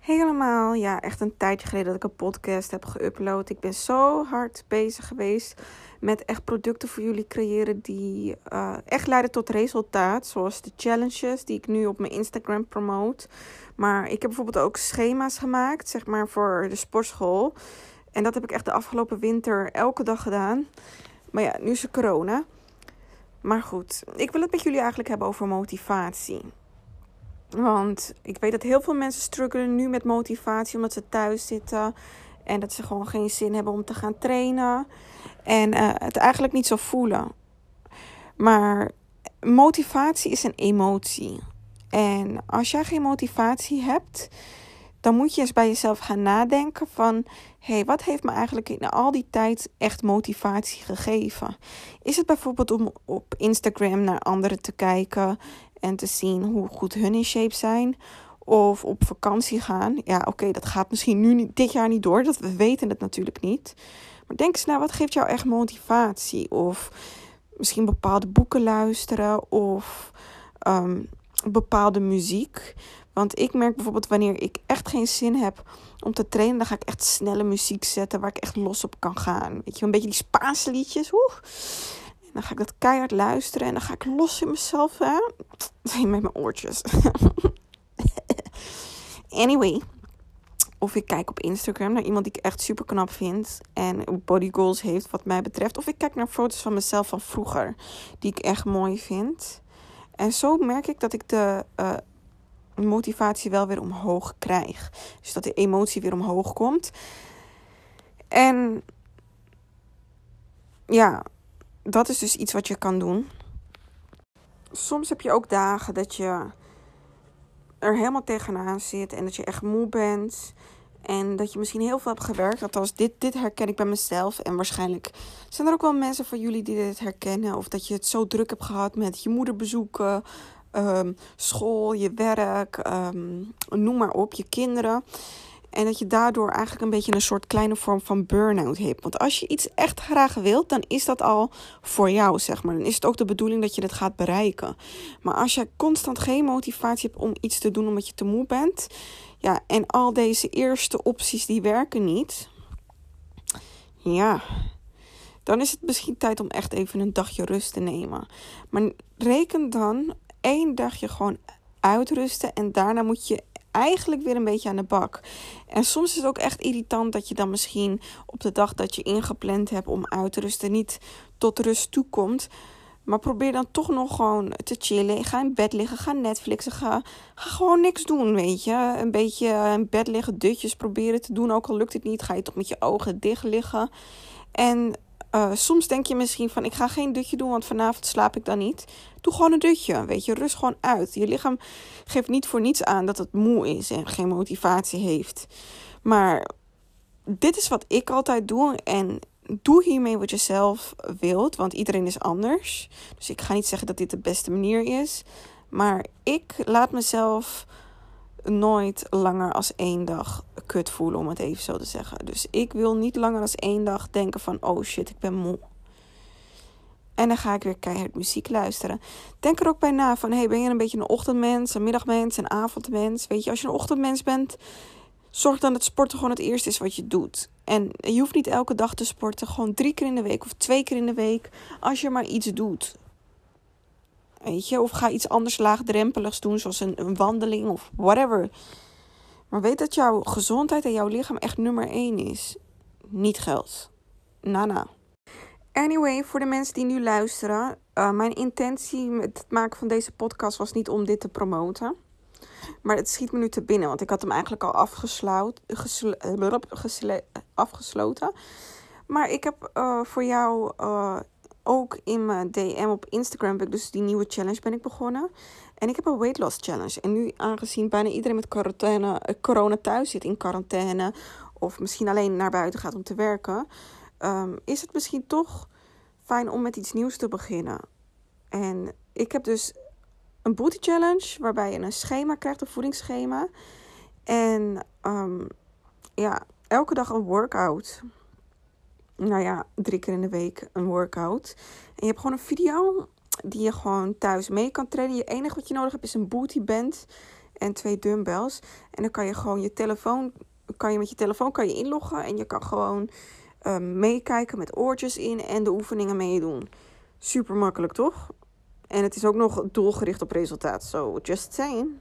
Hey allemaal, ja, echt een tijdje geleden dat ik een podcast heb geüpload. Ik ben zo hard bezig geweest met echt producten voor jullie creëren die uh, echt leiden tot resultaat. Zoals de challenges die ik nu op mijn Instagram promote. Maar ik heb bijvoorbeeld ook schema's gemaakt, zeg maar, voor de sportschool. En dat heb ik echt de afgelopen winter elke dag gedaan. Maar ja, nu is er corona. Maar goed, ik wil het met jullie eigenlijk hebben over motivatie. Want ik weet dat heel veel mensen struggelen nu met motivatie omdat ze thuis zitten. En dat ze gewoon geen zin hebben om te gaan trainen. En uh, het eigenlijk niet zo voelen. Maar motivatie is een emotie. En als jij geen motivatie hebt, dan moet je eens bij jezelf gaan nadenken van... hé, hey, wat heeft me eigenlijk in al die tijd echt motivatie gegeven? Is het bijvoorbeeld om op Instagram naar anderen te kijken en te zien hoe goed hun in shape zijn. Of op vakantie gaan. Ja, oké, dat gaat misschien nu niet, dit jaar niet door. Dat, we weten het natuurlijk niet. Maar denk eens na, wat geeft jou echt motivatie? Of misschien bepaalde boeken luisteren. Of um, bepaalde muziek. Want ik merk bijvoorbeeld wanneer ik echt geen zin heb om te trainen, dan ga ik echt snelle muziek zetten waar ik echt los op kan gaan. Weet je, een beetje die Spaanse liedjes. Oeh. En dan ga ik dat keihard luisteren en dan ga ik los in mezelf. Hè? Met mijn oortjes. anyway. Of ik kijk op Instagram naar iemand die ik echt super knap vind. En body goals heeft wat mij betreft. Of ik kijk naar foto's van mezelf van vroeger. Die ik echt mooi vind. En zo merk ik dat ik de uh, motivatie wel weer omhoog krijg. Dus dat de emotie weer omhoog komt. En ja, dat is dus iets wat je kan doen. Soms heb je ook dagen dat je er helemaal tegenaan zit en dat je echt moe bent. En dat je misschien heel veel hebt gewerkt. Althans, dit, dit herken ik bij mezelf. En waarschijnlijk zijn er ook wel mensen van jullie die dit herkennen. Of dat je het zo druk hebt gehad met je moeder bezoeken, um, school, je werk, um, noem maar op, je kinderen. En dat je daardoor eigenlijk een beetje een soort kleine vorm van burn-out hebt. Want als je iets echt graag wilt, dan is dat al voor jou, zeg maar. Dan is het ook de bedoeling dat je het gaat bereiken. Maar als je constant geen motivatie hebt om iets te doen omdat je te moe bent. Ja, en al deze eerste opties die werken niet. Ja, dan is het misschien tijd om echt even een dagje rust te nemen. Maar reken dan één dagje gewoon uitrusten. En daarna moet je eigenlijk weer een beetje aan de bak. En soms is het ook echt irritant dat je dan misschien op de dag dat je ingepland hebt om uit te rusten niet tot rust toekomt. Maar probeer dan toch nog gewoon te chillen. Ga in bed liggen, ga Netflixen, ga, gewoon niks doen, weet je. Een beetje in bed liggen, dutjes proberen te doen. Ook al lukt het niet, ga je toch met je ogen dicht liggen. En uh, soms denk je misschien van ik ga geen dutje doen, want vanavond slaap ik dan niet. Doe gewoon een dutje, weet je, rust gewoon uit. Je lichaam geeft niet voor niets aan dat het moe is en geen motivatie heeft. Maar dit is wat ik altijd doe en doe hiermee wat je zelf wilt, want iedereen is anders. Dus ik ga niet zeggen dat dit de beste manier is, maar ik laat mezelf nooit langer als één dag kut voelen, om het even zo te zeggen. Dus ik wil niet langer als één dag denken van, oh shit, ik ben moe. En dan ga ik weer keihard muziek luisteren. Denk er ook bij na van, hey, ben je een beetje een ochtendmens, een middagmens, een avondmens? Weet je, als je een ochtendmens bent, zorg dan dat sporten gewoon het eerste is wat je doet. En je hoeft niet elke dag te sporten, gewoon drie keer in de week of twee keer in de week, als je maar iets doet. Weet je, of ga iets anders laagdrempeligs doen, zoals een, wandeling of whatever. Maar weet dat jouw gezondheid en jouw lichaam echt nummer één is. Niet geld. Nana. Anyway, voor de mensen die nu luisteren. Uh, mijn intentie met het maken van deze podcast was niet om dit te promoten. Maar het schiet me nu te binnen, want ik had hem eigenlijk al afgesloten. afgesloten. Maar ik heb uh, voor jou ook in mijn DM op Instagram ben ik dus die nieuwe challenge ben ik begonnen. En ik heb een weight loss challenge. En nu aangezien bijna iedereen met quarantaine, eh, corona thuis zit in quarantaine of misschien alleen naar buiten gaat om te werken, um, is het misschien toch fijn om met iets nieuws te beginnen. En ik heb dus een booty challenge waarbij je een schema krijgt, een voedingsschema. En um, ja, elke dag een workout nou ja, drie keer in de week een workout. En je hebt gewoon een video die je gewoon thuis mee kan trainen. Je enige wat je nodig hebt is een booty band en twee dumbbells. En dan kan je gewoon je telefoon, kan je met je telefoon kan je inloggen en je kan gewoon um, meekijken met oortjes in en de oefeningen meedoen. Super makkelijk, toch? En het is ook nog doelgericht op resultaat. So, just saying.